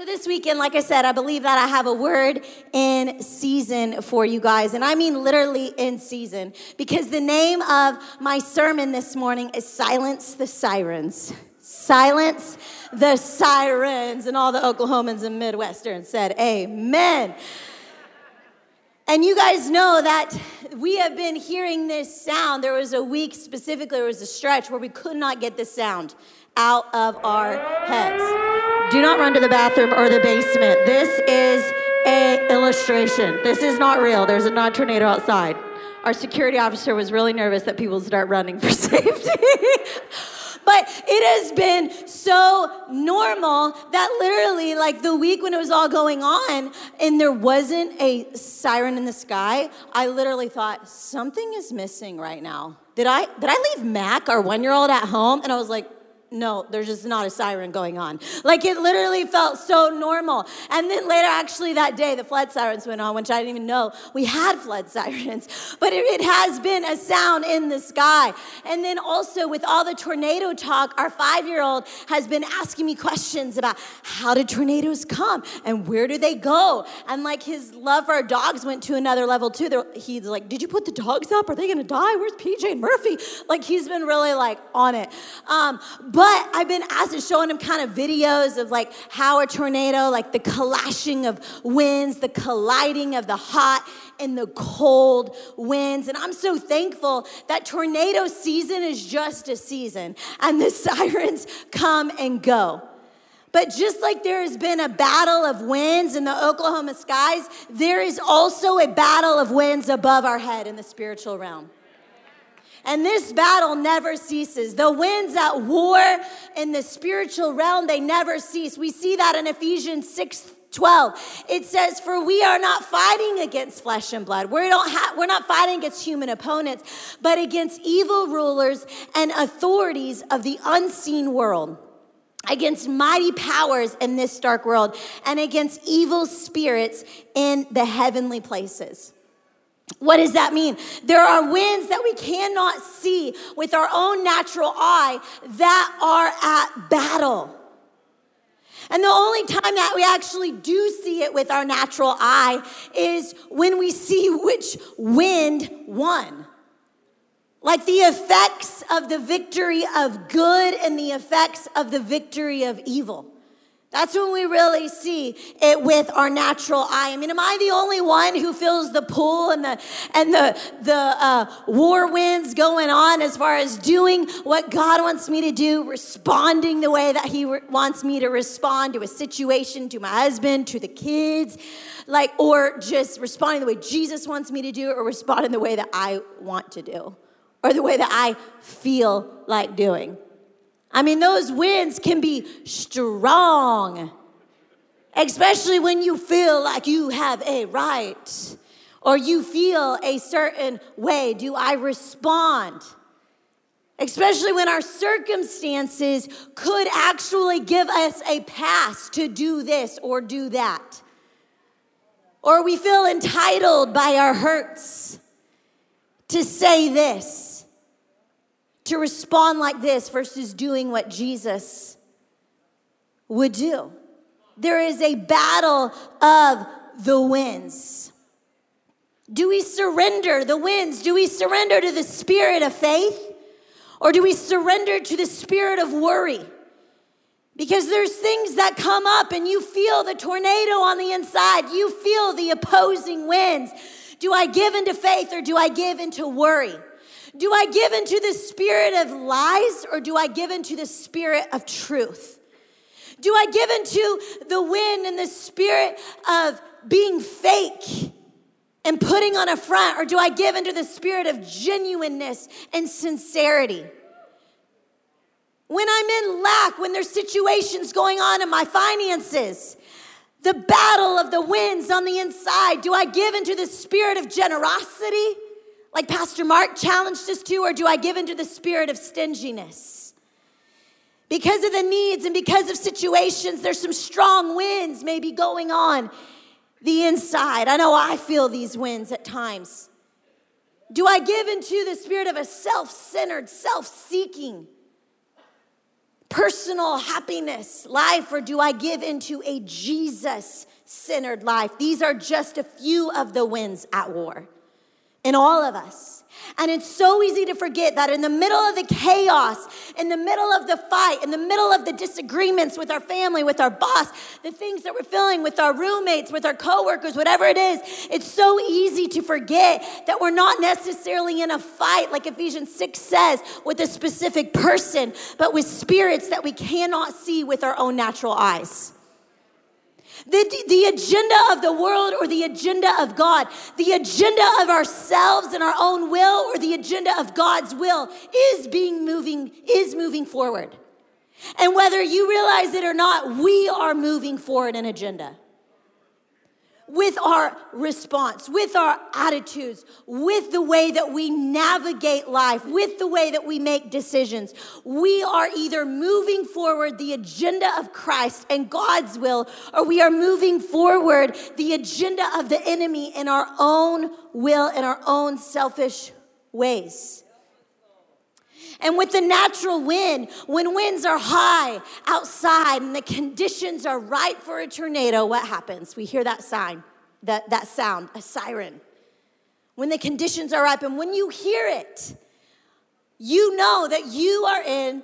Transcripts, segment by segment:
So, this weekend, like I said, I believe that I have a word in season for you guys. And I mean literally in season, because the name of my sermon this morning is Silence the Sirens. Silence the Sirens. And all the Oklahomans and Midwestern said, Amen. And you guys know that we have been hearing this sound. There was a week specifically, there was a stretch where we could not get this sound out of our heads. Do not run to the bathroom or the basement. This is a illustration. This is not real. There's a non tornado outside. Our security officer was really nervous that people start running for safety. But it has been so normal that literally, like the week when it was all going on and there wasn't a siren in the sky, I literally thought, something is missing right now. Did I, did I leave Mac, our one year old, at home? And I was like, no, there's just not a siren going on. Like it literally felt so normal. And then later, actually, that day, the flood sirens went on, which I didn't even know we had flood sirens. But it, it has been a sound in the sky. And then also, with all the tornado talk, our five year old has been asking me questions about how did tornadoes come and where do they go? And like his love for our dogs went to another level too. They're, he's like, Did you put the dogs up? Are they gonna die? Where's PJ and Murphy? Like he's been really like on it. Um, but I've been asked and showing him kind of videos of like how a tornado, like the clashing of winds, the colliding of the hot and the cold winds. And I'm so thankful that tornado season is just a season and the sirens come and go. But just like there has been a battle of winds in the Oklahoma skies, there is also a battle of winds above our head in the spiritual realm. And this battle never ceases. The winds at war in the spiritual realm, they never cease. We see that in Ephesians 6 12. It says, For we are not fighting against flesh and blood. We don't ha- we're not fighting against human opponents, but against evil rulers and authorities of the unseen world against mighty powers in this dark world and against evil spirits in the heavenly places. What does that mean? There are winds that we cannot see with our own natural eye that are at battle. And the only time that we actually do see it with our natural eye is when we see which wind won. Like the effects of the victory of good and the effects of the victory of evil. That's when we really see it with our natural eye. I mean, am I the only one who feels the pull and the and the the uh, war winds going on as far as doing what God wants me to do, responding the way that He re- wants me to respond to a situation, to my husband, to the kids, like, or just responding the way Jesus wants me to do, or responding the way that I want to do, or the way that I feel like doing. I mean, those winds can be strong, especially when you feel like you have a right or you feel a certain way. Do I respond? Especially when our circumstances could actually give us a pass to do this or do that. Or we feel entitled by our hurts to say this to respond like this versus doing what Jesus would do. There is a battle of the winds. Do we surrender the winds? Do we surrender to the spirit of faith? Or do we surrender to the spirit of worry? Because there's things that come up and you feel the tornado on the inside, you feel the opposing winds. Do I give into faith or do I give into worry? Do I give into the spirit of lies or do I give into the spirit of truth? Do I give into the wind and the spirit of being fake and putting on a front or do I give into the spirit of genuineness and sincerity? When I'm in lack, when there's situations going on in my finances, the battle of the winds on the inside, do I give into the spirit of generosity? Like Pastor Mark challenged us to, or do I give into the spirit of stinginess? Because of the needs and because of situations, there's some strong winds maybe going on the inside. I know I feel these winds at times. Do I give into the spirit of a self centered, self seeking personal happiness life or do I give into a Jesus centered life? These are just a few of the winds at war in all of us. And it's so easy to forget that in the middle of the chaos, in the middle of the fight, in the middle of the disagreements with our family, with our boss, the things that we're feeling with our roommates, with our coworkers, whatever it is, it's so easy to forget that we're not necessarily in a fight, like Ephesians 6 says, with a specific person, but with spirits that we cannot see with our own natural eyes. The, the agenda of the world or the agenda of God, the agenda of ourselves and our own will or the agenda of God's will is being moving, is moving forward. And whether you realize it or not, we are moving forward an agenda with our response, with our attitudes, with the way that we navigate life, with the way that we make decisions. We are either moving forward the agenda of Christ and God's will, or we are moving forward the agenda of the enemy in our own will, in our own selfish ways. And with the natural wind, when winds are high outside and the conditions are right for a tornado, what happens? We hear that sign, that, that sound, a siren. When the conditions are ripe, and when you hear it, you know that you are in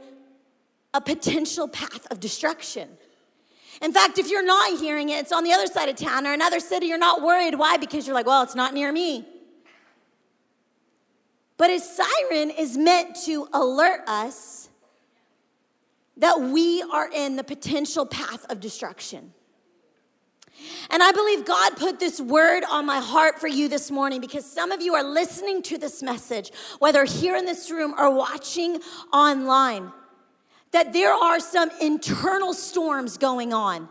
a potential path of destruction. In fact, if you're not hearing it, it's on the other side of town or another city, you're not worried. Why? Because you're like, well, it's not near me. But a siren is meant to alert us that we are in the potential path of destruction. And I believe God put this word on my heart for you this morning because some of you are listening to this message, whether here in this room or watching online, that there are some internal storms going on.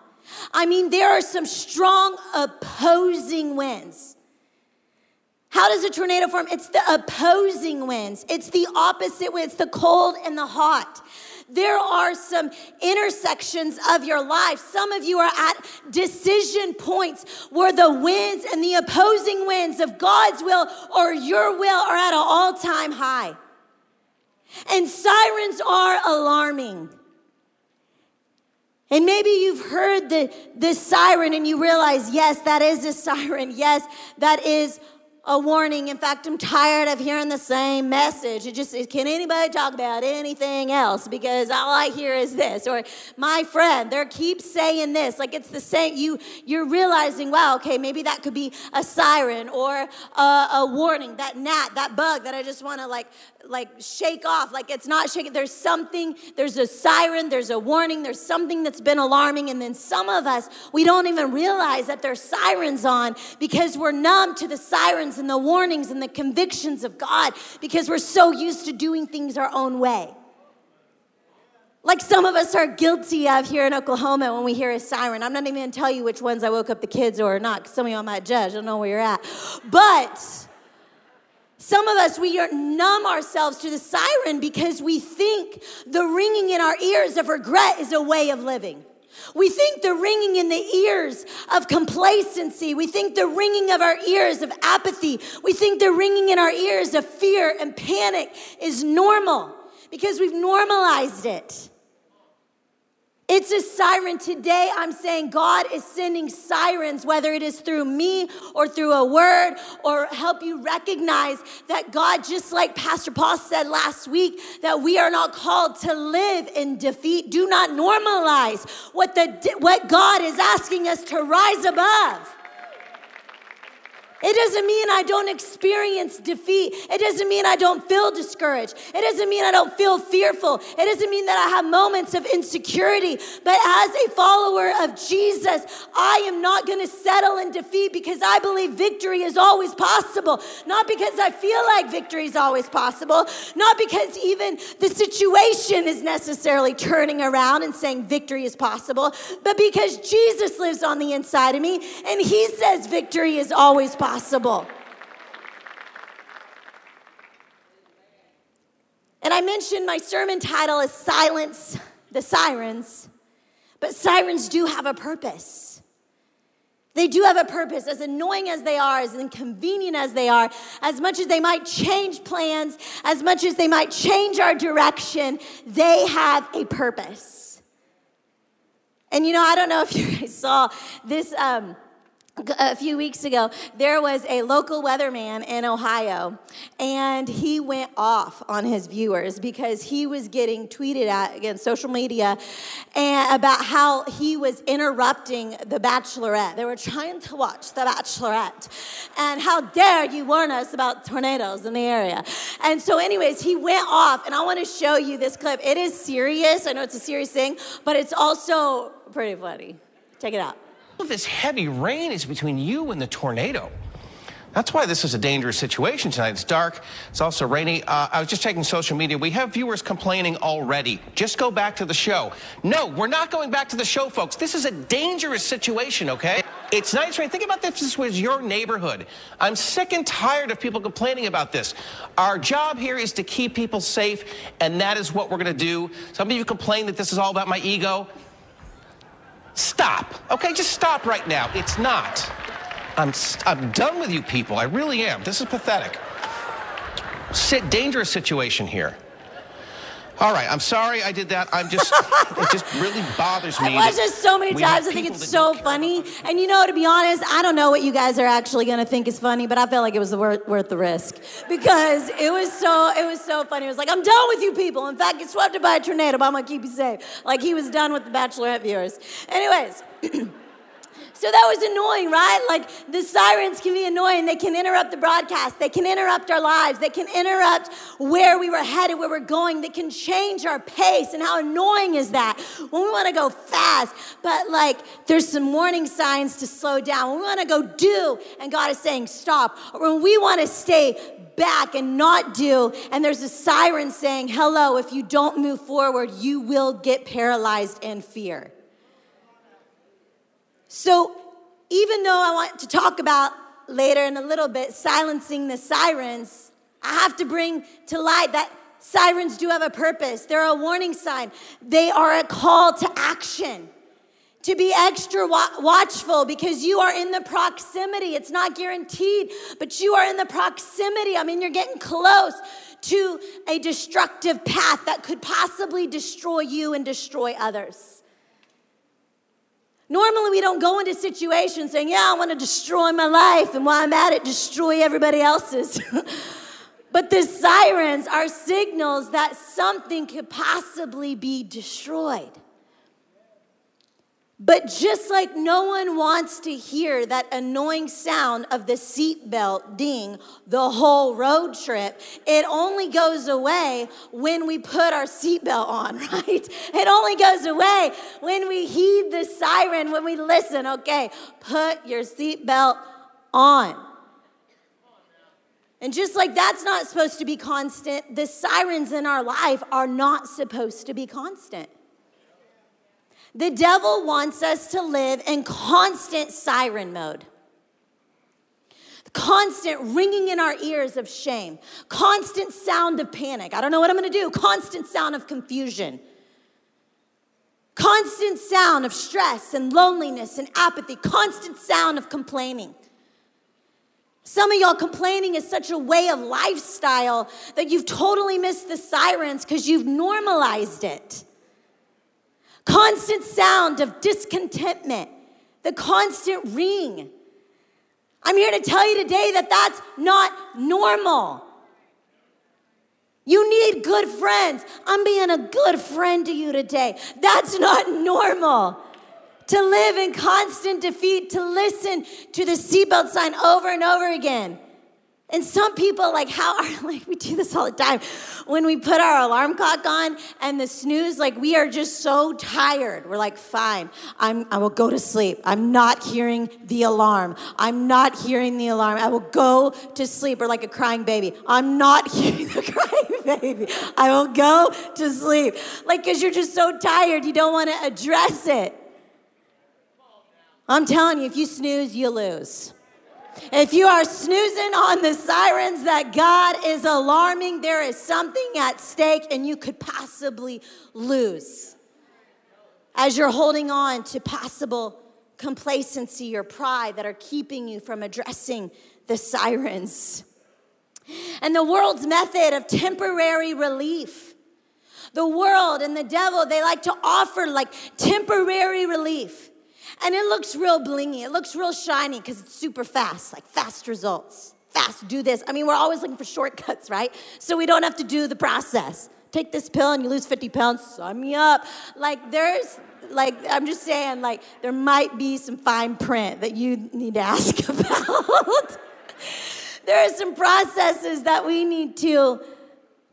I mean, there are some strong opposing winds. How does a tornado form? It's the opposing winds, it's the opposite winds, the cold and the hot. There are some intersections of your life. Some of you are at decision points where the winds and the opposing winds of God's will or your will are at an all time high. And sirens are alarming. And maybe you've heard the, the siren and you realize, yes, that is a siren. Yes, that is a warning. In fact, I'm tired of hearing the same message. It just can anybody talk about anything else? Because all I hear is this. Or my friend, they keep saying this. Like it's the same. You you're realizing, wow, okay, maybe that could be a siren or a, a warning. That gnat, that bug that I just want to like like shake off. Like it's not shaking. There's something. There's a siren. There's a warning. There's something that's been alarming. And then some of us, we don't even realize that there's sirens on because we're numb to the sirens and the warnings and the convictions of God because we're so used to doing things our own way. Like some of us are guilty of here in Oklahoma when we hear a siren. I'm not even gonna tell you which ones I woke up the kids or not, because some of y'all might judge. I don't know where you're at. But some of us, we numb ourselves to the siren because we think the ringing in our ears of regret is a way of living. We think the ringing in the ears of complacency. We think the ringing of our ears of apathy. We think the ringing in our ears of fear and panic is normal because we've normalized it. It's a siren. Today, I'm saying God is sending sirens, whether it is through me or through a word, or help you recognize that God, just like Pastor Paul said last week, that we are not called to live in defeat. Do not normalize what, the, what God is asking us to rise above. It doesn't mean I don't experience defeat. It doesn't mean I don't feel discouraged. It doesn't mean I don't feel fearful. It doesn't mean that I have moments of insecurity. But as a follower of Jesus, I am not going to settle in defeat because I believe victory is always possible. Not because I feel like victory is always possible, not because even the situation is necessarily turning around and saying victory is possible, but because Jesus lives on the inside of me and he says victory is always possible possible. And I mentioned my sermon title is Silence the Sirens, but sirens do have a purpose. They do have a purpose, as annoying as they are, as inconvenient as they are, as much as they might change plans, as much as they might change our direction, they have a purpose. And you know, I don't know if you guys saw this. Um, a few weeks ago, there was a local weatherman in Ohio, and he went off on his viewers because he was getting tweeted at against social media and about how he was interrupting the Bachelorette. They were trying to watch the Bachelorette, and how dare you warn us about tornadoes in the area? And so, anyways, he went off, and I want to show you this clip. It is serious. I know it's a serious thing, but it's also pretty funny. Check it out. Of this heavy rain is between you and the tornado. That's why this is a dangerous situation tonight. It's dark. It's also rainy. Uh, I was just checking social media. We have viewers complaining already. Just go back to the show. No, we're not going back to the show, folks. This is a dangerous situation, okay? It's nice rain. Think about this. This was your neighborhood. I'm sick and tired of people complaining about this. Our job here is to keep people safe, and that is what we're going to do. Some of you complain that this is all about my ego. Stop. Okay, just stop right now. It's not. I'm, I'm done with you people. I really am. This is pathetic. Sit, dangerous situation here. All right, I'm sorry I did that. I'm just, it just really bothers me. I watched this so many times. I think it's so funny. And you know, to be honest, I don't know what you guys are actually going to think is funny, but I felt like it was worth, worth the risk because it was so, it was so funny. It was like, I'm done with you people. In fact, get swept by a tornado, but I'm going to keep you safe. Like he was done with the Bachelorette viewers. Anyways. So that was annoying, right? Like the sirens can be annoying. They can interrupt the broadcast. They can interrupt our lives. They can interrupt where we were headed, where we're going. They can change our pace. And how annoying is that when we want to go fast, but like there's some warning signs to slow down. When we want to go do, and God is saying stop. Or when we want to stay back and not do, and there's a siren saying, hello, if you don't move forward, you will get paralyzed in fear. So, even though I want to talk about later in a little bit silencing the sirens, I have to bring to light that sirens do have a purpose. They're a warning sign, they are a call to action. To be extra watchful because you are in the proximity. It's not guaranteed, but you are in the proximity. I mean, you're getting close to a destructive path that could possibly destroy you and destroy others. Normally, we don't go into situations saying, Yeah, I want to destroy my life, and while I'm at it, destroy everybody else's. but the sirens are signals that something could possibly be destroyed. But just like no one wants to hear that annoying sound of the seatbelt ding the whole road trip, it only goes away when we put our seatbelt on, right? It only goes away when we heed the siren, when we listen. Okay, put your seatbelt on. And just like that's not supposed to be constant, the sirens in our life are not supposed to be constant. The devil wants us to live in constant siren mode. Constant ringing in our ears of shame, constant sound of panic. I don't know what I'm gonna do. Constant sound of confusion, constant sound of stress and loneliness and apathy, constant sound of complaining. Some of y'all complaining is such a way of lifestyle that you've totally missed the sirens because you've normalized it constant sound of discontentment, the constant ring. I'm here to tell you today that that's not normal. You need good friends. I'm being a good friend to you today. That's not normal. To live in constant defeat, to listen to the seatbelt sign over and over again. And some people, like, how are, like, we do this all the time. When we put our alarm clock on and the snooze, like, we are just so tired. We're like, fine, I'm, I will go to sleep. I'm not hearing the alarm. I'm not hearing the alarm. I will go to sleep. Or like a crying baby. I'm not hearing the crying baby. I will go to sleep. Like, because you're just so tired, you don't want to address it. I'm telling you, if you snooze, you lose. If you are snoozing on the sirens that God is alarming, there is something at stake and you could possibly lose as you're holding on to possible complacency or pride that are keeping you from addressing the sirens. And the world's method of temporary relief. The world and the devil, they like to offer like temporary relief. And it looks real blingy, it looks real shiny because it's super fast, like fast results. Fast, do this. I mean, we're always looking for shortcuts, right? So we don't have to do the process. Take this pill and you lose 50 pounds, sign me up. Like, there's, like, I'm just saying, like, there might be some fine print that you need to ask about. there are some processes that we need to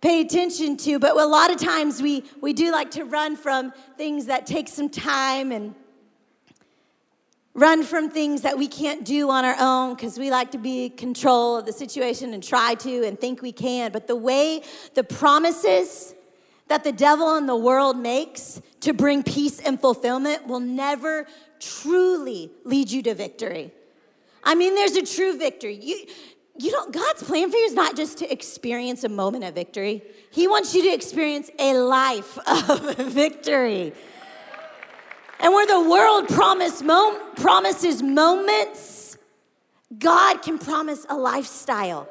pay attention to, but a lot of times we, we do like to run from things that take some time and run from things that we can't do on our own because we like to be in control of the situation and try to and think we can. But the way the promises that the devil and the world makes to bring peace and fulfillment will never truly lead you to victory. I mean, there's a true victory. You, you know, God's plan for you is not just to experience a moment of victory, He wants you to experience a life of victory. And where the world promise mom- promises moments, God can promise a lifestyle.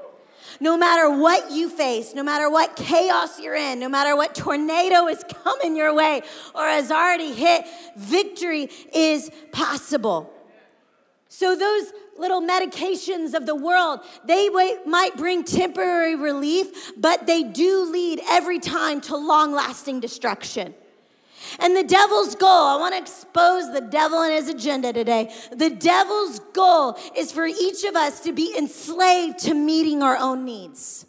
No matter what you face, no matter what chaos you're in, no matter what tornado is coming your way or has already hit, victory is possible. So, those little medications of the world, they might bring temporary relief, but they do lead every time to long lasting destruction. And the devil's goal, I want to expose the devil and his agenda today. The devil's goal is for each of us to be enslaved to meeting our own needs.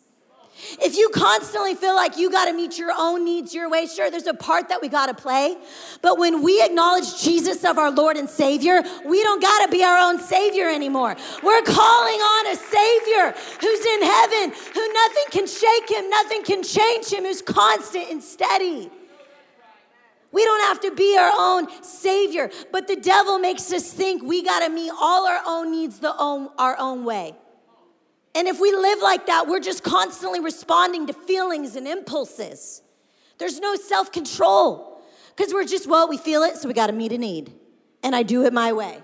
If you constantly feel like you got to meet your own needs your way, sure, there's a part that we got to play. But when we acknowledge Jesus of our Lord and Savior, we don't got to be our own Savior anymore. We're calling on a Savior who's in heaven, who nothing can shake him, nothing can change him, who's constant and steady. We don't have to be our own savior, but the devil makes us think we got to meet all our own needs the own, our own way. And if we live like that, we're just constantly responding to feelings and impulses. There's no self control because we're just, well, we feel it, so we got to meet a need. And I do it my way.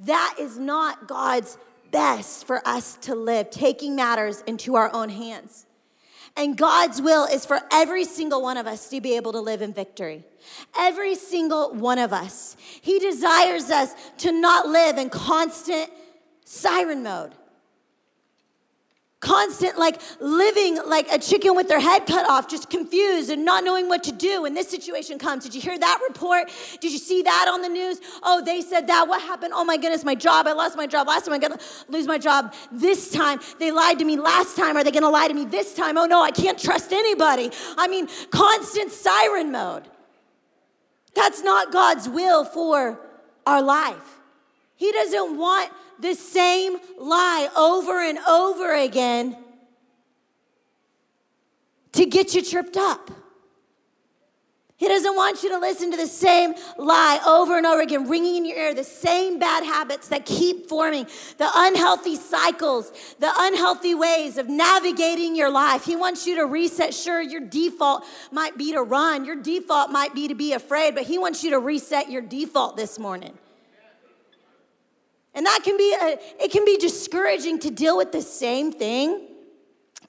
That is not God's best for us to live, taking matters into our own hands. And God's will is for every single one of us to be able to live in victory. Every single one of us. He desires us to not live in constant siren mode constant like living like a chicken with their head cut off just confused and not knowing what to do when this situation comes. Did you hear that report? Did you see that on the news? Oh they said that. What happened? Oh my goodness my job. I lost my job. Last time i'm gonna lose my job this time. They lied to me last time. Are they gonna lie to me this time? Oh no i can't trust anybody. I mean constant siren mode. That's not god's will for our life. He doesn't want the same lie over and over again to get you tripped up. He doesn't want you to listen to the same lie over and over again, ringing in your ear, the same bad habits that keep forming, the unhealthy cycles, the unhealthy ways of navigating your life. He wants you to reset. Sure, your default might be to run, your default might be to be afraid, but He wants you to reset your default this morning. And that can be a, it can be discouraging to deal with the same thing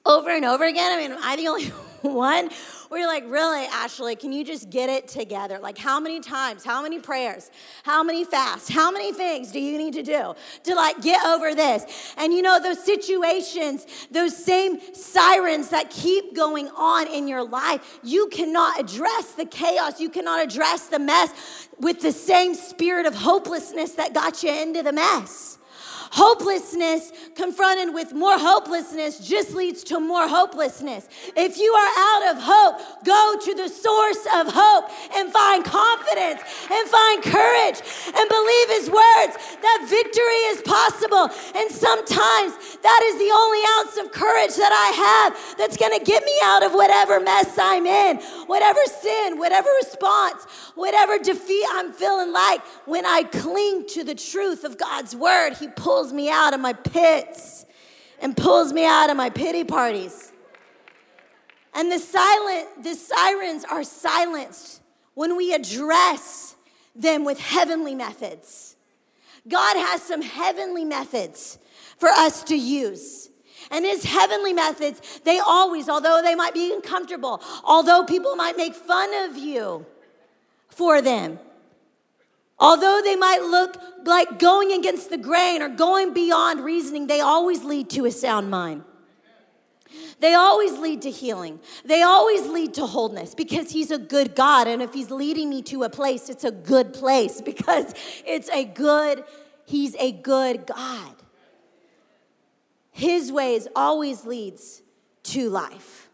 over and over again. I mean, am I the only one where you're like, really, Ashley, can you just get it together? Like, how many times, how many prayers, how many fasts, how many things do you need to do to like get over this? And you know, those situations, those same sirens that keep going on in your life, you cannot address the chaos, you cannot address the mess with the same spirit of hopelessness that got you into the mess. Hopelessness confronted with more hopelessness just leads to more hopelessness. If you are out of hope, go to the source of hope and find confidence and find courage and believe his words that victory is possible. And sometimes that is the only ounce of courage that I have that's going to get me out of whatever mess I'm in, whatever sin, whatever response, whatever defeat I'm feeling like. When I cling to the truth of God's word, he pulls pulls me out of my pits and pulls me out of my pity parties. And the silent, the sirens are silenced when we address them with heavenly methods. God has some heavenly methods for us to use. And his heavenly methods, they always, although they might be uncomfortable, although people might make fun of you for them, although they might look like going against the grain or going beyond reasoning, they always lead to a sound mind. They always lead to healing. They always lead to wholeness because He's a good God. And if He's leading me to a place, it's a good place because it's a good, He's a good God. His ways always leads to life.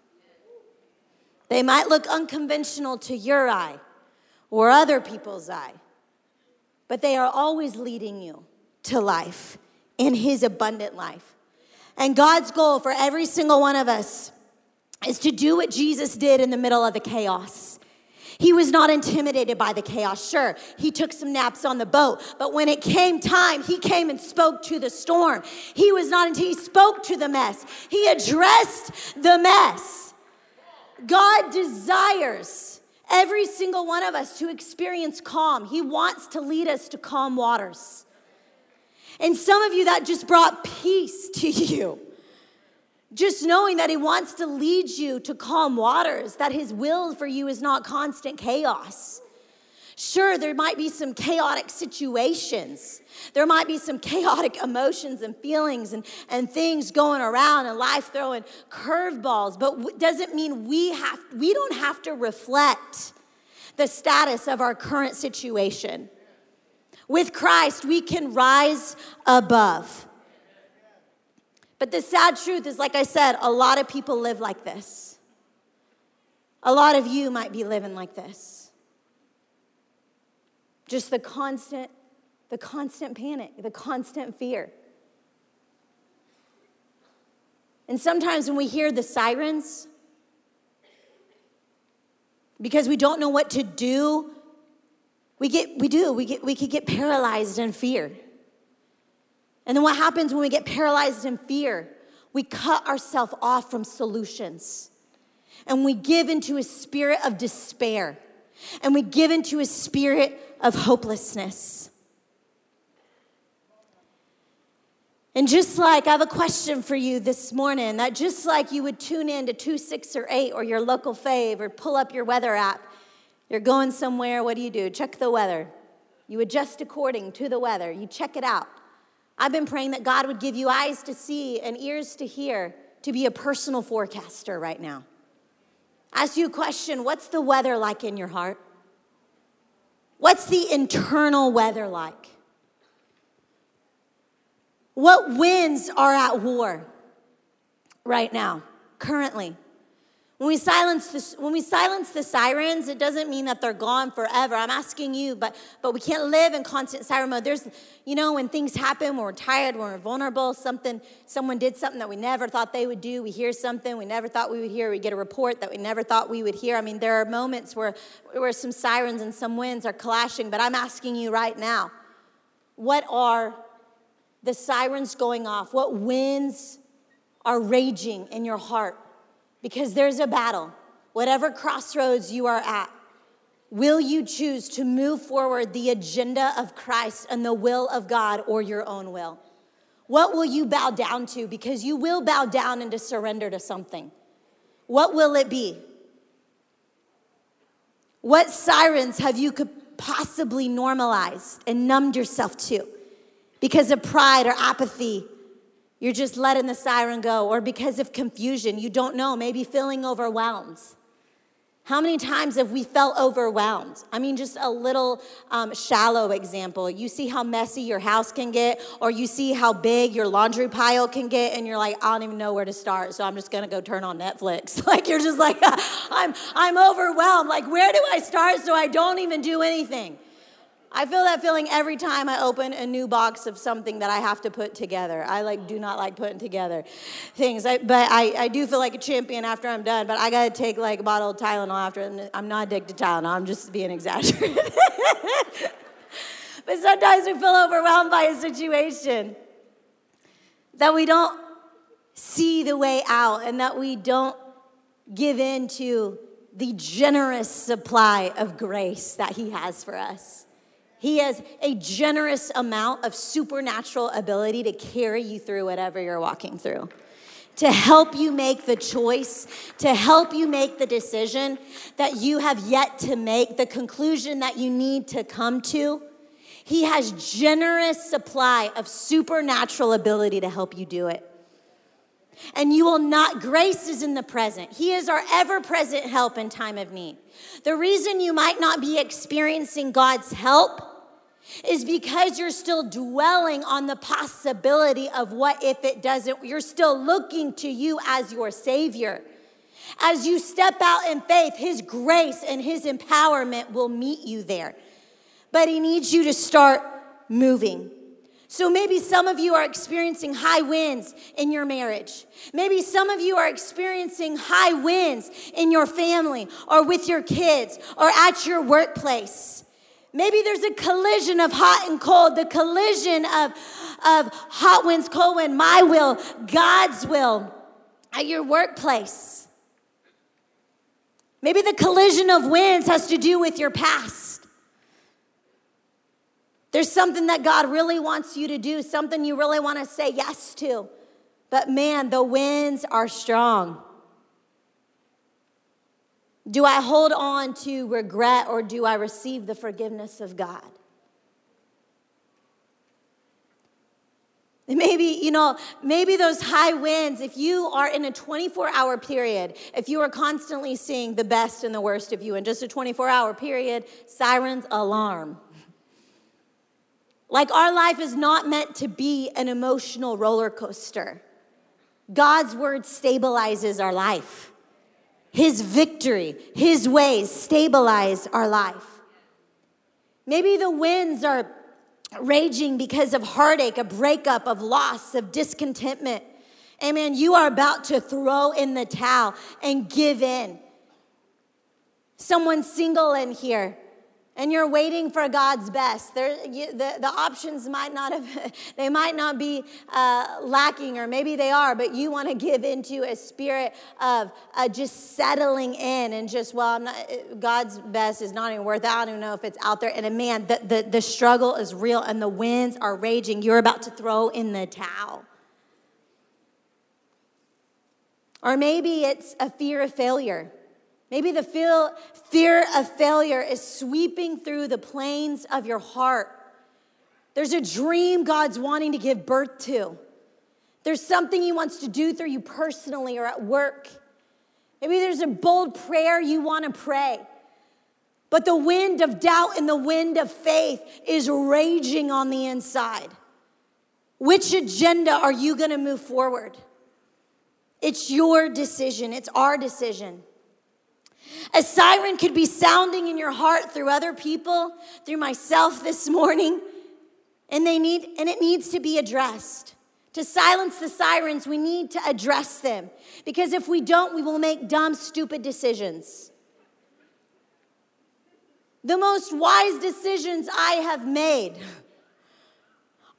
They might look unconventional to your eye or other people's eye, but they are always leading you to life in His abundant life. And God's goal for every single one of us is to do what Jesus did in the middle of the chaos. He was not intimidated by the chaos. Sure, he took some naps on the boat, but when it came time, he came and spoke to the storm. He was not he spoke to the mess. He addressed the mess. God desires every single one of us to experience calm. He wants to lead us to calm waters. And some of you, that just brought peace to you. Just knowing that He wants to lead you to calm waters, that His will for you is not constant chaos. Sure, there might be some chaotic situations. There might be some chaotic emotions and feelings and, and things going around and life throwing curveballs, but doesn't mean we have we don't have to reflect the status of our current situation. With Christ, we can rise above. But the sad truth is, like I said, a lot of people live like this. A lot of you might be living like this. Just the constant, the constant panic, the constant fear. And sometimes when we hear the sirens, because we don't know what to do, we get we do, we get we could get paralyzed in fear. And then what happens when we get paralyzed in fear? We cut ourselves off from solutions. And we give into a spirit of despair. And we give into a spirit of hopelessness. And just like I have a question for you this morning, that just like you would tune in to 2, 6, or 8 or your local fave or pull up your weather app, you're going somewhere, what do you do? Check the weather. You adjust according to the weather, you check it out. I've been praying that God would give you eyes to see and ears to hear to be a personal forecaster right now. Ask you a question What's the weather like in your heart? What's the internal weather like? What winds are at war right now, currently? When we silence the, when we silence the sirens, it doesn't mean that they're gone forever. I'm asking you, but but we can't live in constant siren mode. There's, you know, when things happen, when we're tired, when we're vulnerable, something, someone did something that we never thought they would do. We hear something we never thought we would hear. We get a report that we never thought we would hear. I mean, there are moments where where some sirens and some winds are clashing. But I'm asking you right now, what are the sirens going off? What winds are raging in your heart? Because there's a battle. Whatever crossroads you are at, will you choose to move forward the agenda of Christ and the will of God or your own will? What will you bow down to? Because you will bow down and to surrender to something. What will it be? What sirens have you could possibly normalized and numbed yourself to because of pride or apathy you're just letting the siren go, or because of confusion, you don't know, maybe feeling overwhelmed. How many times have we felt overwhelmed? I mean, just a little um, shallow example. You see how messy your house can get, or you see how big your laundry pile can get, and you're like, I don't even know where to start, so I'm just gonna go turn on Netflix. like, you're just like, I'm, I'm overwhelmed. Like, where do I start so I don't even do anything? I feel that feeling every time I open a new box of something that I have to put together. I like do not like putting together things, I, but I, I do feel like a champion after I'm done. But I gotta take like a bottle of Tylenol after. And I'm not addicted to Tylenol. I'm just being exaggerated. but sometimes we feel overwhelmed by a situation that we don't see the way out, and that we don't give in to the generous supply of grace that He has for us. He has a generous amount of supernatural ability to carry you through whatever you're walking through, to help you make the choice, to help you make the decision that you have yet to make, the conclusion that you need to come to. He has generous supply of supernatural ability to help you do it. And you will not, grace is in the present. He is our ever present help in time of need. The reason you might not be experiencing God's help is because you're still dwelling on the possibility of what if it doesn't. You're still looking to you as your Savior. As you step out in faith, His grace and His empowerment will meet you there. But He needs you to start moving. So maybe some of you are experiencing high winds in your marriage. Maybe some of you are experiencing high winds in your family or with your kids or at your workplace. Maybe there's a collision of hot and cold, the collision of, of hot winds, cold wind, my will, God's will at your workplace. Maybe the collision of winds has to do with your past. There's something that God really wants you to do, something you really want to say yes to. But man, the winds are strong. Do I hold on to regret or do I receive the forgiveness of God? Maybe, you know, maybe those high winds, if you are in a 24 hour period, if you are constantly seeing the best and the worst of you in just a 24 hour period, sirens, alarm. Like our life is not meant to be an emotional roller coaster. God's word stabilizes our life. His victory, His ways stabilize our life. Maybe the winds are raging because of heartache, a breakup, of loss, of discontentment. Amen. You are about to throw in the towel and give in. Someone single in here, and you're waiting for God's best. There, you, the, the options might not have, they might not be uh, lacking, or maybe they are, but you want to give into a spirit of uh, just settling in and just, well, not, God's best is not even worth it. I don't know if it's out there. And a man, the, the, the struggle is real and the winds are raging. You're about to throw in the towel. Or maybe it's a fear of failure. Maybe the fear of failure is sweeping through the plains of your heart. There's a dream God's wanting to give birth to. There's something He wants to do through you personally or at work. Maybe there's a bold prayer you want to pray. But the wind of doubt and the wind of faith is raging on the inside. Which agenda are you going to move forward? It's your decision, it's our decision. A siren could be sounding in your heart through other people, through myself this morning, and they need and it needs to be addressed. To silence the sirens, we need to address them because if we don't, we will make dumb, stupid decisions. The most wise decisions I have made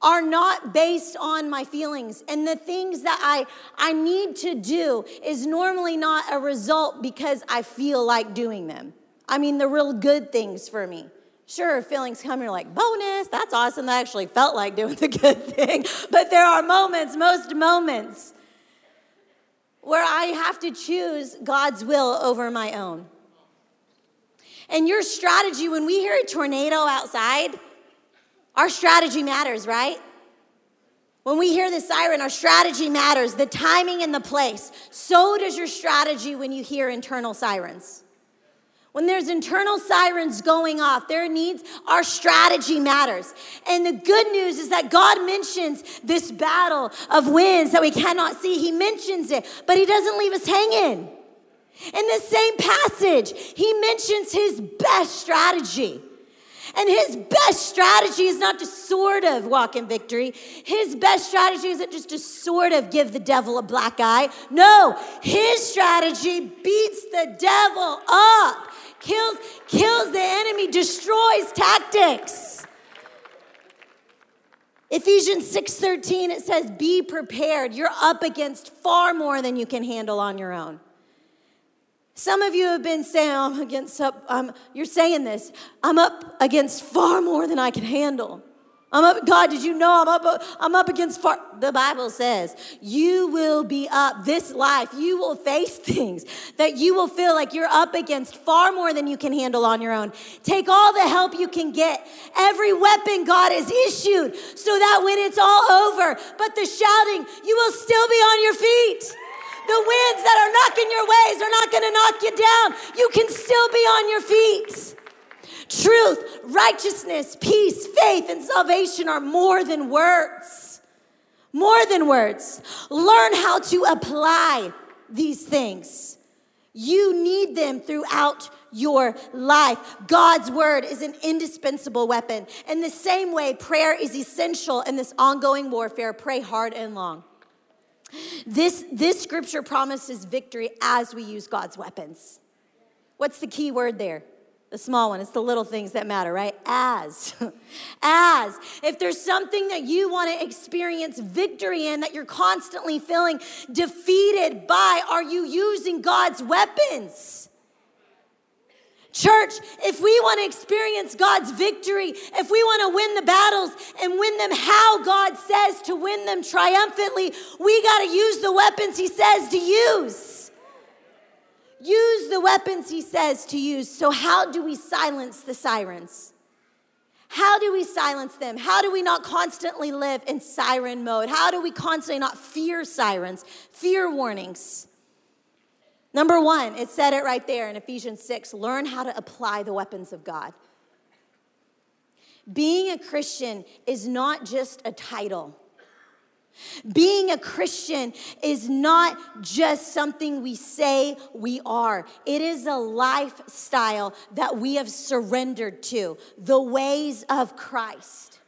are not based on my feelings. And the things that I, I need to do is normally not a result because I feel like doing them. I mean, the real good things for me. Sure, feelings come, you're like, bonus, that's awesome. That actually felt like doing the good thing. But there are moments, most moments, where I have to choose God's will over my own. And your strategy, when we hear a tornado outside, our strategy matters, right? When we hear the siren, our strategy matters, the timing and the place. So does your strategy when you hear internal sirens. When there's internal sirens going off, there needs our strategy matters. And the good news is that God mentions this battle of winds that we cannot see. He mentions it, but He doesn't leave us hanging. In the same passage, He mentions His best strategy. And his best strategy is not to sort of walk in victory. His best strategy isn't just to sort of give the devil a black eye. No, his strategy beats the devil up, kills, kills the enemy, destroys tactics. Ephesians 6:13 it says be prepared. You're up against far more than you can handle on your own. Some of you have been saying, I'm against up, um, you're saying this, I'm up against far more than I can handle. I'm up, God, did you know I'm up, I'm up against far, the Bible says, you will be up this life. You will face things that you will feel like you're up against far more than you can handle on your own. Take all the help you can get. Every weapon God has issued so that when it's all over, but the shouting, you will still be on your feet. The winds that are knocking your ways are not going to knock you down. You can still be on your feet. Truth, righteousness, peace, faith, and salvation are more than words. More than words. Learn how to apply these things. You need them throughout your life. God's word is an indispensable weapon. In the same way, prayer is essential in this ongoing warfare. Pray hard and long. This, this scripture promises victory as we use God's weapons. What's the key word there? The small one. It's the little things that matter, right? As. As. If there's something that you want to experience victory in that you're constantly feeling defeated by, are you using God's weapons? Church, if we want to experience God's victory, if we want to win the battles and win them how God says to win them triumphantly, we got to use the weapons He says to use. Use the weapons He says to use. So, how do we silence the sirens? How do we silence them? How do we not constantly live in siren mode? How do we constantly not fear sirens, fear warnings? Number one, it said it right there in Ephesians 6 learn how to apply the weapons of God. Being a Christian is not just a title. Being a Christian is not just something we say we are. It is a lifestyle that we have surrendered to, the ways of Christ.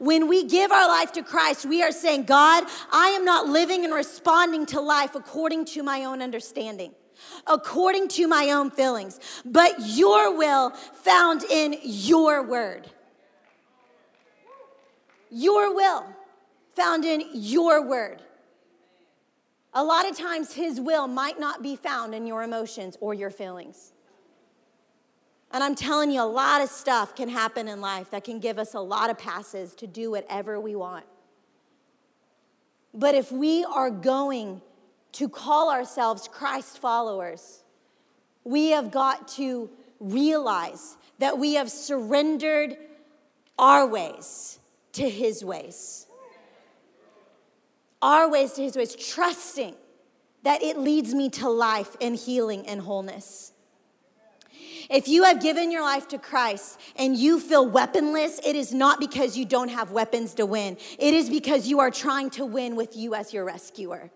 When we give our life to Christ, we are saying, God, I am not living and responding to life according to my own understanding according to my own feelings, but your will found in your word. Your will found in your word. A lot of times, his will might not be found in your emotions or your feelings. And I'm telling you, a lot of stuff can happen in life that can give us a lot of passes to do whatever we want. But if we are going to call ourselves Christ followers, we have got to realize that we have surrendered our ways to His ways. Our ways to His ways, trusting that it leads me to life and healing and wholeness. If you have given your life to Christ and you feel weaponless, it is not because you don't have weapons to win. It is because you are trying to win with you as your rescuer.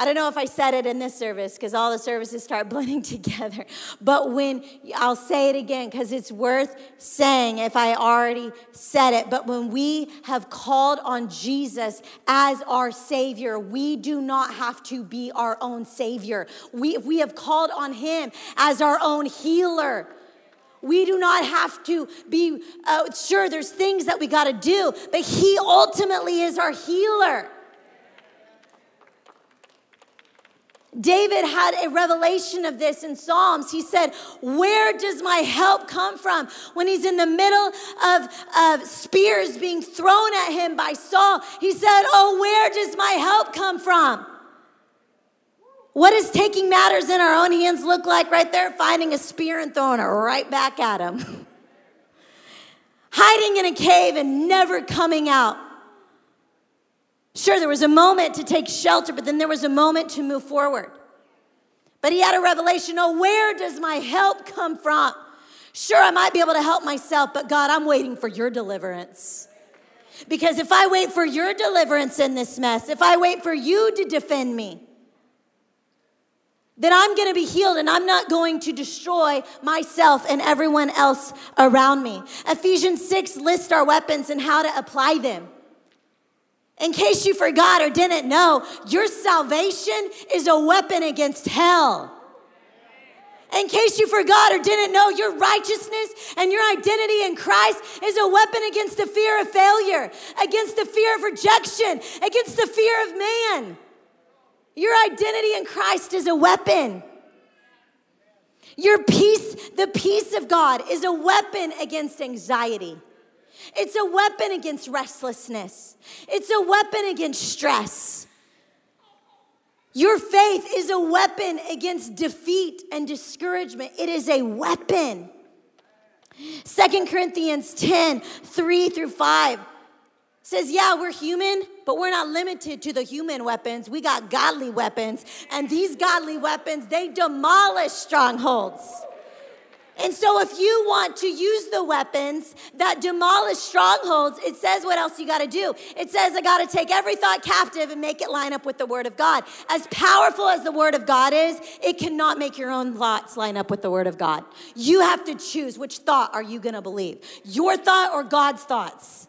I don't know if I said it in this service because all the services start blending together. But when I'll say it again because it's worth saying if I already said it. But when we have called on Jesus as our Savior, we do not have to be our own Savior. We, we have called on Him as our own healer. We do not have to be uh, sure there's things that we got to do, but He ultimately is our healer. David had a revelation of this in Psalms. He said, Where does my help come from? When he's in the middle of, of spears being thrown at him by Saul, he said, Oh, where does my help come from? What does taking matters in our own hands look like right there? Finding a spear and throwing it right back at him. Hiding in a cave and never coming out. Sure, there was a moment to take shelter, but then there was a moment to move forward. But he had a revelation oh, where does my help come from? Sure, I might be able to help myself, but God, I'm waiting for your deliverance. Because if I wait for your deliverance in this mess, if I wait for you to defend me, then I'm gonna be healed and I'm not going to destroy myself and everyone else around me. Ephesians 6 lists our weapons and how to apply them. In case you forgot or didn't know, your salvation is a weapon against hell. In case you forgot or didn't know, your righteousness and your identity in Christ is a weapon against the fear of failure, against the fear of rejection, against the fear of man. Your identity in Christ is a weapon. Your peace, the peace of God, is a weapon against anxiety. It's a weapon against restlessness. It's a weapon against stress. Your faith is a weapon against defeat and discouragement. It is a weapon. Second Corinthians 10 3 through 5 says, Yeah, we're human, but we're not limited to the human weapons. We got godly weapons, and these godly weapons, they demolish strongholds. And so, if you want to use the weapons that demolish strongholds, it says what else you got to do. It says, I got to take every thought captive and make it line up with the Word of God. As powerful as the Word of God is, it cannot make your own thoughts line up with the Word of God. You have to choose which thought are you going to believe, your thought or God's thoughts.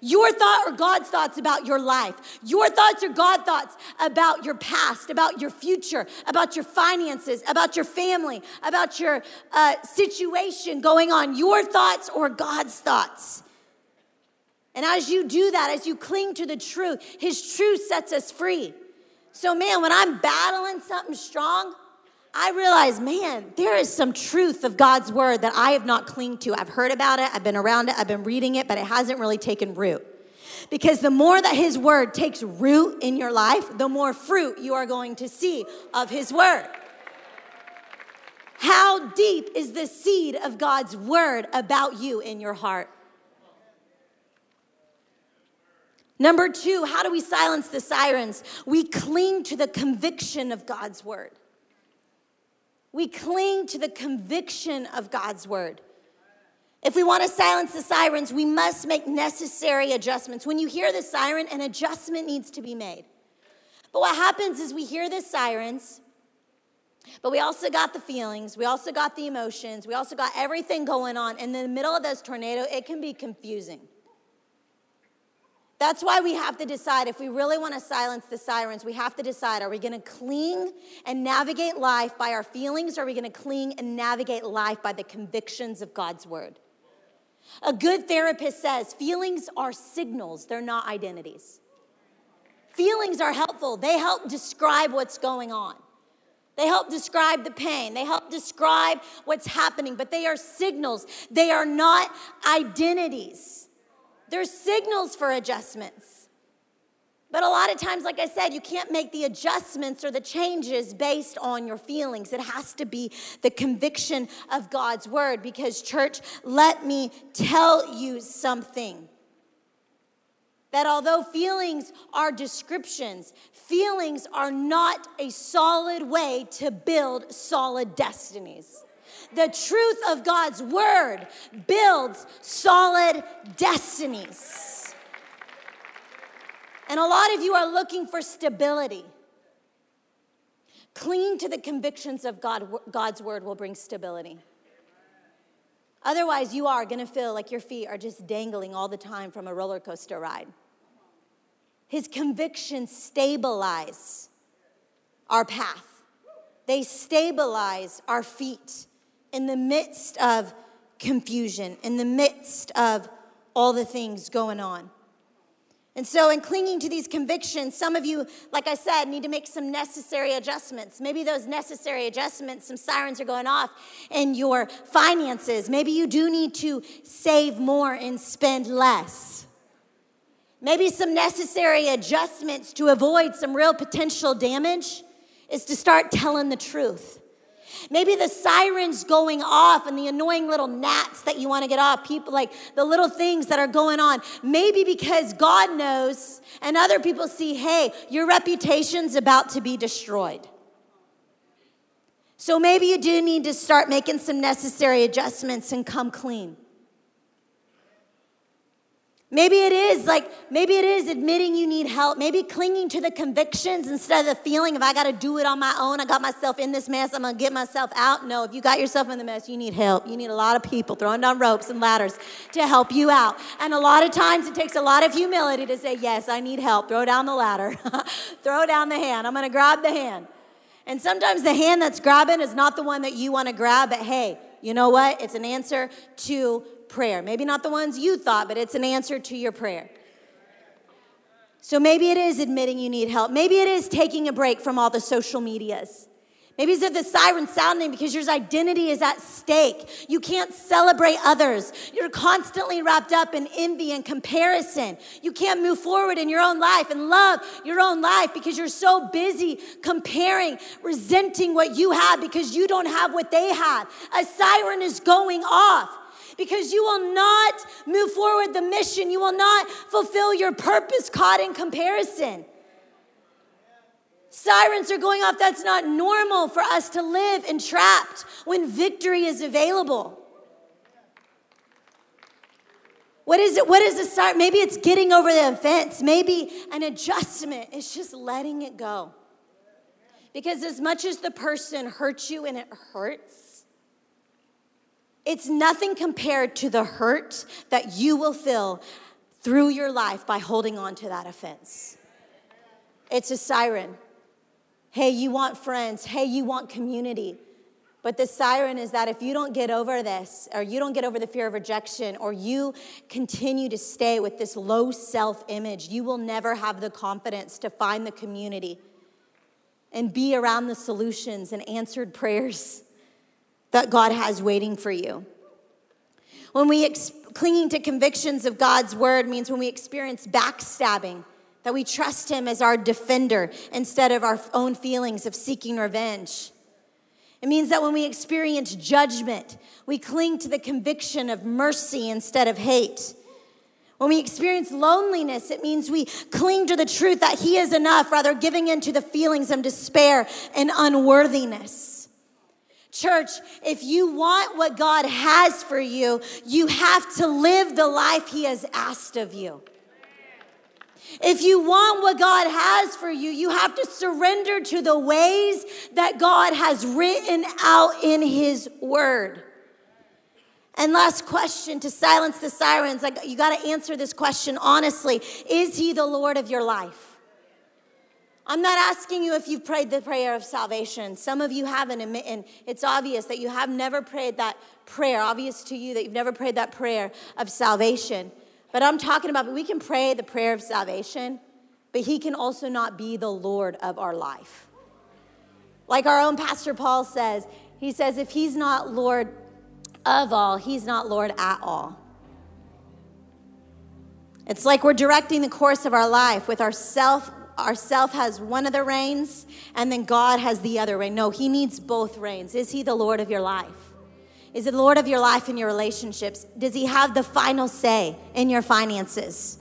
Your thought or God's thoughts about your life. Your thoughts or God thoughts about your past, about your future, about your finances, about your family, about your uh, situation going on. Your thoughts or God's thoughts. And as you do that, as you cling to the truth, His truth sets us free. So, man, when I'm battling something strong, I realize, man, there is some truth of God's word that I have not clinged to. I've heard about it, I've been around it, I've been reading it, but it hasn't really taken root. Because the more that His word takes root in your life, the more fruit you are going to see of His word. How deep is the seed of God's word about you in your heart? Number two, how do we silence the sirens? We cling to the conviction of God's word. We cling to the conviction of God's word. If we want to silence the sirens, we must make necessary adjustments. When you hear the siren, an adjustment needs to be made. But what happens is we hear the sirens, but we also got the feelings, we also got the emotions, we also got everything going on. And in the middle of those tornado, it can be confusing. That's why we have to decide if we really want to silence the sirens, we have to decide are we going to cling and navigate life by our feelings or are we going to cling and navigate life by the convictions of God's word? A good therapist says feelings are signals, they're not identities. Feelings are helpful, they help describe what's going on. They help describe the pain. They help describe what's happening, but they are signals. They are not identities. There's signals for adjustments. But a lot of times, like I said, you can't make the adjustments or the changes based on your feelings. It has to be the conviction of God's word. Because, church, let me tell you something that although feelings are descriptions, feelings are not a solid way to build solid destinies. The truth of God's word builds solid destinies. And a lot of you are looking for stability. Clinging to the convictions of God, God's word will bring stability. Otherwise, you are going to feel like your feet are just dangling all the time from a roller coaster ride. His convictions stabilize our path, they stabilize our feet in the midst of confusion, in the midst of all the things going on. And so, in clinging to these convictions, some of you, like I said, need to make some necessary adjustments. Maybe those necessary adjustments, some sirens are going off in your finances. Maybe you do need to save more and spend less. Maybe some necessary adjustments to avoid some real potential damage is to start telling the truth. Maybe the sirens going off and the annoying little gnats that you want to get off, people like the little things that are going on. Maybe because God knows and other people see, hey, your reputation's about to be destroyed. So maybe you do need to start making some necessary adjustments and come clean. Maybe it is like, maybe it is admitting you need help. Maybe clinging to the convictions instead of the feeling of I got to do it on my own. I got myself in this mess. I'm going to get myself out. No, if you got yourself in the mess, you need help. You need a lot of people throwing down ropes and ladders to help you out. And a lot of times it takes a lot of humility to say, Yes, I need help. Throw down the ladder, throw down the hand. I'm going to grab the hand. And sometimes the hand that's grabbing is not the one that you want to grab, but hey, you know what? It's an answer to prayer. Maybe not the ones you thought, but it's an answer to your prayer. So maybe it is admitting you need help. Maybe it is taking a break from all the social medias. Maybe it's the siren sounding because your identity is at stake. You can't celebrate others. You're constantly wrapped up in envy and comparison. You can't move forward in your own life and love your own life because you're so busy comparing, resenting what you have because you don't have what they have. A siren is going off because you will not move forward the mission. You will not fulfill your purpose caught in comparison. Sirens are going off. That's not normal for us to live entrapped when victory is available. What is it? What is a siren? Maybe it's getting over the offense. Maybe an adjustment. It's just letting it go. Because as much as the person hurts you and it hurts, it's nothing compared to the hurt that you will feel through your life by holding on to that offense. It's a siren. Hey, you want friends. Hey, you want community. But the siren is that if you don't get over this, or you don't get over the fear of rejection, or you continue to stay with this low self image, you will never have the confidence to find the community and be around the solutions and answered prayers that God has waiting for you. When we ex- clinging to convictions of God's word means when we experience backstabbing, that we trust Him as our defender instead of our own feelings of seeking revenge. It means that when we experience judgment, we cling to the conviction of mercy instead of hate. When we experience loneliness, it means we cling to the truth that He is enough, rather giving in to the feelings of despair and unworthiness. Church, if you want what God has for you, you have to live the life He has asked of you. If you want what God has for you, you have to surrender to the ways that God has written out in His Word. And last question to silence the sirens, you got to answer this question honestly. Is he the Lord of your life? I'm not asking you if you've prayed the prayer of salvation. Some of you haven't, and it's obvious that you have never prayed that prayer, obvious to you that you've never prayed that prayer of salvation. But I'm talking about, we can pray the prayer of salvation, but He can also not be the Lord of our life. Like our own Pastor Paul says, he says, if He's not Lord of all, He's not Lord at all. It's like we're directing the course of our life with ourself. Ourself has one of the reins, and then God has the other rein. No, He needs both reins. Is He the Lord of your life? Is the Lord of your life and your relationships? Does He have the final say in your finances?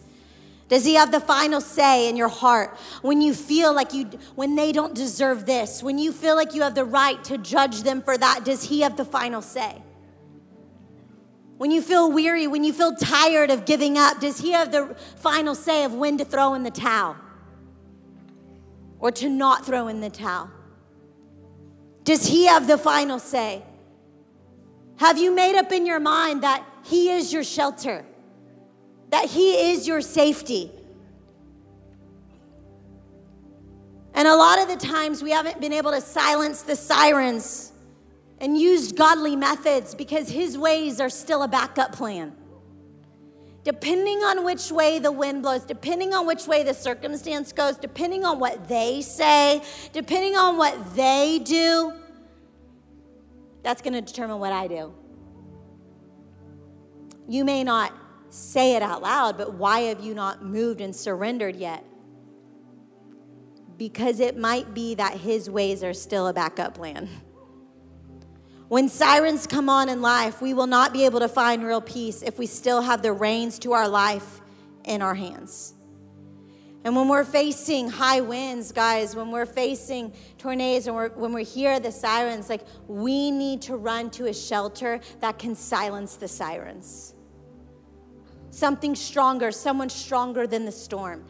Does he have the final say in your heart when you feel like you when they don't deserve this? When you feel like you have the right to judge them for that, does he have the final say? When you feel weary, when you feel tired of giving up, does he have the final say of when to throw in the towel or to not throw in the towel? Does he have the final say? Have you made up in your mind that He is your shelter? That He is your safety? And a lot of the times we haven't been able to silence the sirens and used godly methods because His ways are still a backup plan. Depending on which way the wind blows, depending on which way the circumstance goes, depending on what they say, depending on what they do, that's going to determine what I do. You may not say it out loud, but why have you not moved and surrendered yet? Because it might be that his ways are still a backup plan. When sirens come on in life, we will not be able to find real peace if we still have the reins to our life in our hands. And when we're facing high winds, guys, when we're facing tornadoes and we're, when we hear the sirens, like we need to run to a shelter that can silence the sirens. Something stronger, someone stronger than the storm.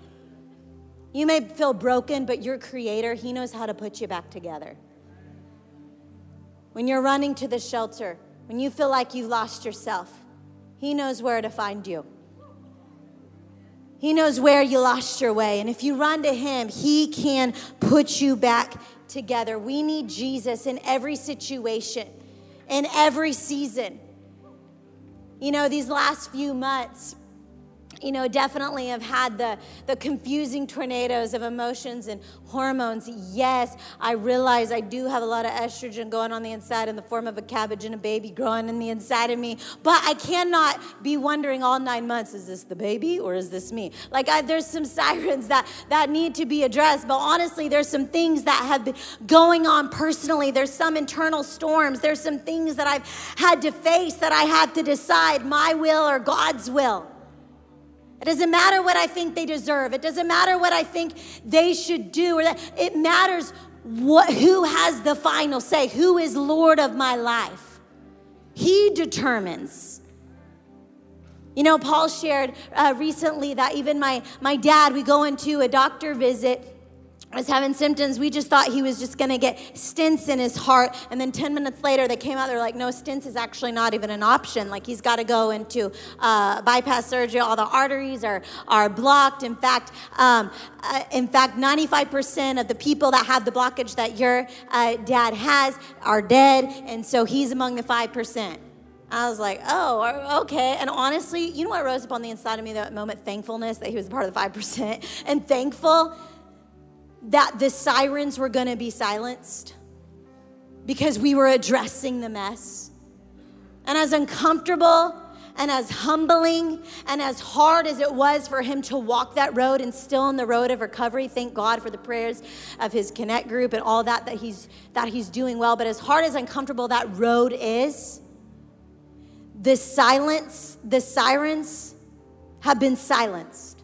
You may feel broken, but your creator, he knows how to put you back together. When you're running to the shelter, when you feel like you've lost yourself, he knows where to find you. He knows where you lost your way. And if you run to Him, He can put you back together. We need Jesus in every situation, in every season. You know, these last few months you know, definitely have had the, the confusing tornadoes of emotions and hormones. Yes, I realize I do have a lot of estrogen going on the inside in the form of a cabbage and a baby growing in the inside of me. But I cannot be wondering all nine months is this the baby or is this me? Like, I, there's some sirens that, that need to be addressed. But honestly, there's some things that have been going on personally. There's some internal storms. There's some things that I've had to face that I have to decide my will or God's will. It doesn't matter what I think they deserve. It doesn't matter what I think they should do. Or that. It matters what, who has the final say, who is Lord of my life. He determines. You know, Paul shared uh, recently that even my, my dad, we go into a doctor visit was having symptoms. We just thought he was just going to get stents in his heart. And then 10 minutes later, they came out, they're like, no, stents is actually not even an option. Like, he's got to go into uh, bypass surgery. All the arteries are, are blocked. In fact, um, uh, in fact, 95% of the people that have the blockage that your uh, dad has are dead. And so he's among the 5%. I was like, oh, okay. And honestly, you know what rose up on the inside of me that moment? Thankfulness that he was part of the 5%. And thankful that the sirens were going to be silenced because we were addressing the mess. And as uncomfortable and as humbling and as hard as it was for him to walk that road and still on the road of recovery, thank God for the prayers of his connect group and all that that he's that he's doing well. But as hard as uncomfortable that road is, the silence, the sirens have been silenced.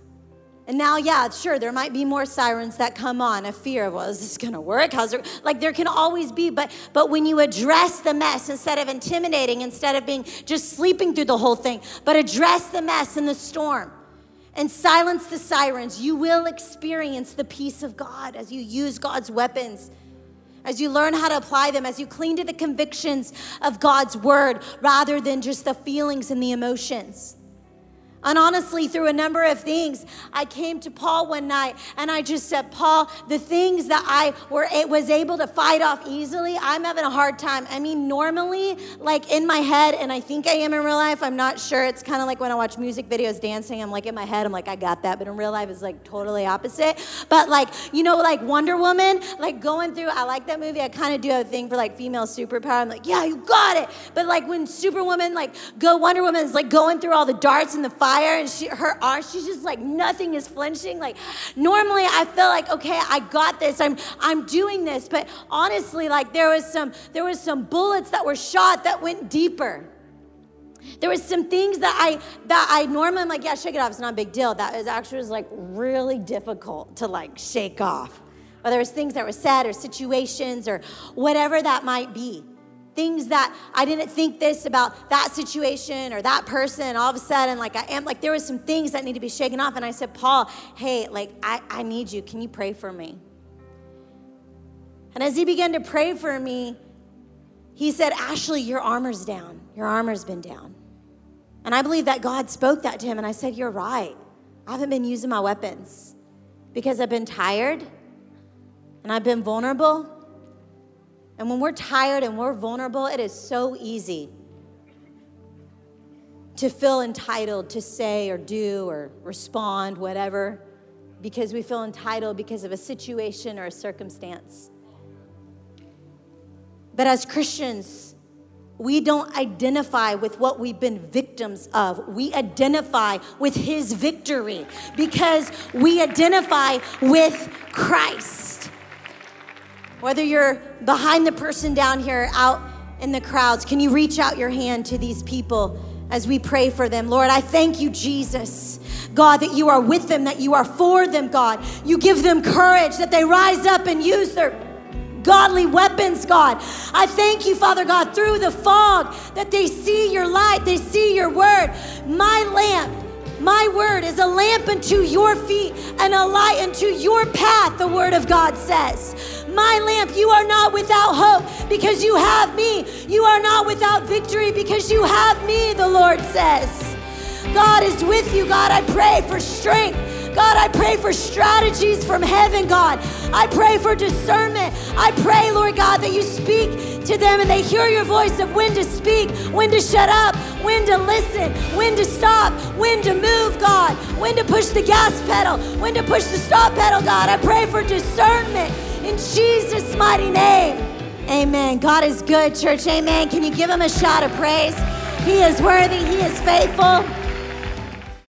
And now, yeah, sure, there might be more sirens that come on, a fear of, well, is this gonna work? How's it? Like there can always be, but but when you address the mess instead of intimidating, instead of being just sleeping through the whole thing, but address the mess and the storm and silence the sirens, you will experience the peace of God as you use God's weapons. As you learn how to apply them, as you cling to the convictions of God's word rather than just the feelings and the emotions. And honestly, through a number of things, I came to Paul one night and I just said, Paul, the things that I were it was able to fight off easily, I'm having a hard time. I mean, normally, like in my head, and I think I am in real life, I'm not sure. It's kind of like when I watch music videos dancing, I'm like in my head, I'm like, I got that. But in real life, it's like totally opposite. But like, you know, like Wonder Woman, like going through, I like that movie. I kind of do a thing for like female superpower. I'm like, yeah, you got it. But like when Superwoman, like go Wonder Woman is like going through all the darts and the fire fire and she, her arm, she's just like nothing is flinching. Like normally I feel like, okay, I got this. I'm I'm doing this. But honestly, like there was some there was some bullets that were shot that went deeper. There was some things that I that I normally am like, yeah, shake it off. It's not a big deal. That is actually was like really difficult to like shake off. Whether it was things that were said or situations or whatever that might be things that I didn't think this about that situation or that person. All of a sudden, like I am, like there was some things that need to be shaken off. And I said, Paul, hey, like I, I need you. Can you pray for me? And as he began to pray for me, he said, Ashley, your armor's down. Your armor's been down. And I believe that God spoke that to him. And I said, You're right. I haven't been using my weapons because I've been tired and I've been vulnerable and when we're tired and we're vulnerable, it is so easy to feel entitled to say or do or respond, whatever, because we feel entitled because of a situation or a circumstance. But as Christians, we don't identify with what we've been victims of. We identify with his victory because we identify with Christ. Whether you're behind the person down here, out in the crowds, can you reach out your hand to these people as we pray for them? Lord, I thank you, Jesus. God, that you are with them, that you are for them, God. You give them courage, that they rise up and use their godly weapons, God. I thank you, Father God, through the fog, that they see your light, they see your word. My lamp my word is a lamp unto your feet and a light unto your path, the word of God says. My lamp, you are not without hope because you have me. You are not without victory because you have me, the Lord says. God is with you, God. I pray for strength God, I pray for strategies from heaven, God. I pray for discernment. I pray, Lord God, that you speak to them and they hear your voice of when to speak, when to shut up, when to listen, when to stop, when to move, God, when to push the gas pedal, when to push the stop pedal, God. I pray for discernment in Jesus' mighty name. Amen. God is good, church. Amen. Can you give him a shout of praise? He is worthy, he is faithful.